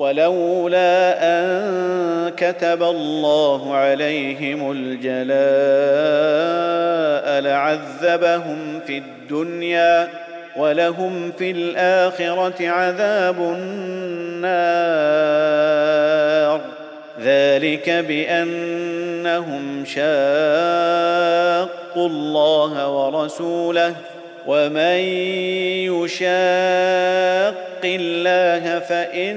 ولولا أن كتب الله عليهم الجلاء لعذبهم في الدنيا ولهم في الآخرة عذاب النار. ذلك بأنهم شاقوا الله ورسوله ومن يشاق الله فإن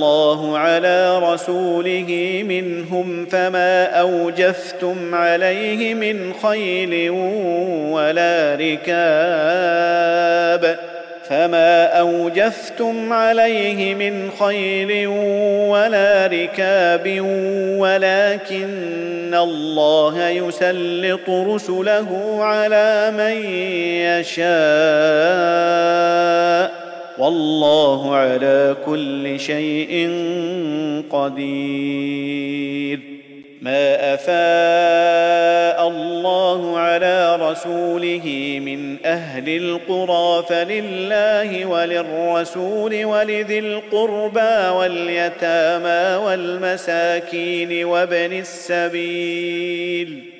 الله على رسوله منهم فما أوجفتم عليه من خيل ولا ركاب فما أوجفتم عليه من خيل ولا ركاب ولكن الله يسلط رسله على من يشاء والله على كل شيء قدير. ما أفاء الله على رسوله من أهل القرى فلله وللرسول ولذي القربى واليتامى والمساكين وابن السبيل.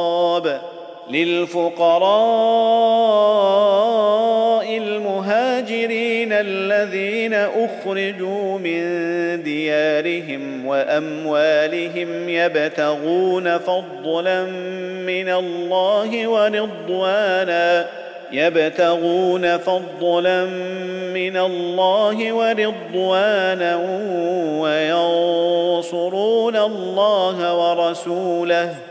للفقراء المهاجرين الذين أخرجوا من ديارهم وأموالهم يبتغون فضلا من الله ورضوانا يبتغون فضلا من الله ورضوانا وينصرون الله ورسوله.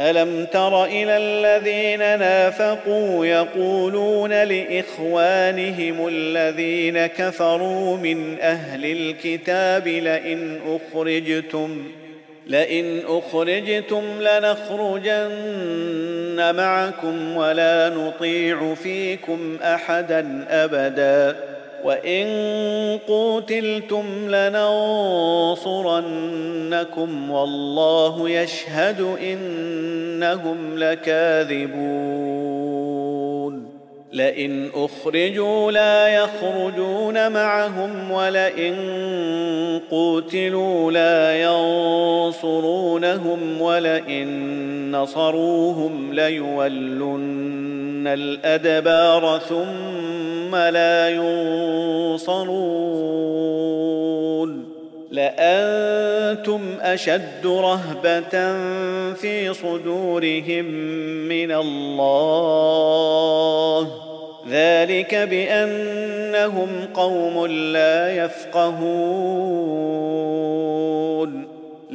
ألم تر إلى الذين نافقوا يقولون لإخوانهم الذين كفروا من أهل الكتاب لئن أخرجتم لئن أخرجتم لنخرجن معكم ولا نطيع فيكم أحدا أبدا. وإن قوتلتم لننصرنكم والله يشهد انهم لكاذبون لئن اخرجوا لا يخرجون معهم ولئن قوتلوا لا ينصرونهم ولئن نصروهم ليولن الادبار ثم لا ينصرون لأنتم أشد رهبة في صدورهم من الله. ذلك بأنهم قوم لا يفقهون.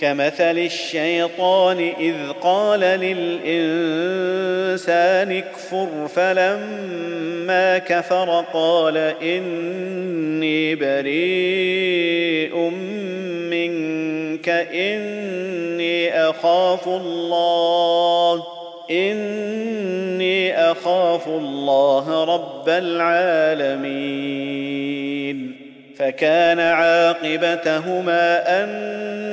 كمثل الشيطان إذ قال للإنسان اكفر فلما كفر قال إني بريء منك إني أخاف الله إني أخاف الله رب العالمين. فكان عاقبتهما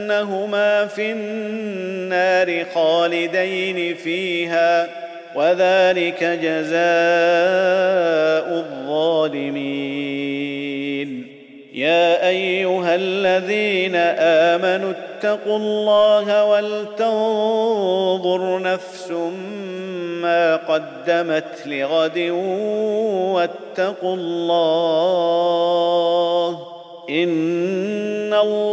انهما في النار خالدين فيها وذلك جزاء الظالمين. يا أيها الذين آمنوا اتقوا الله ولتنظر نفس ما قدمت لغد واتقوا الله إن الله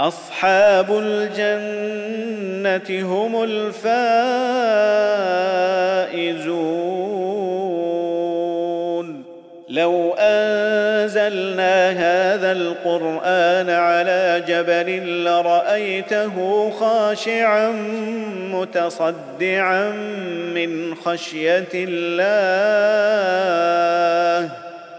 أصحاب الجنة هم الفائزون. لو أنزلنا هذا القرآن على جبل لرأيته خاشعا متصدعا من خشية الله.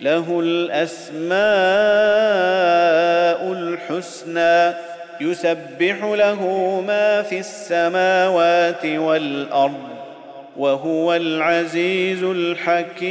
له الأسماء الحسنى يسبح له ما في السماوات والأرض وهو العزيز الحكيم.